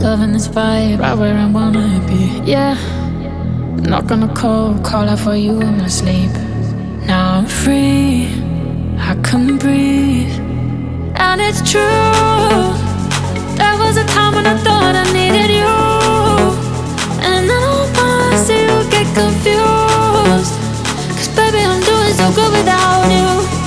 Loving this vibe, right where I wanna be. Yeah, not gonna call, call out for you in my sleep. Now I'm free, I can breathe, and it's true. There was a time when I thought I needed you, and I don't wanna see you get confused. Cause baby, I'm doing so good without you.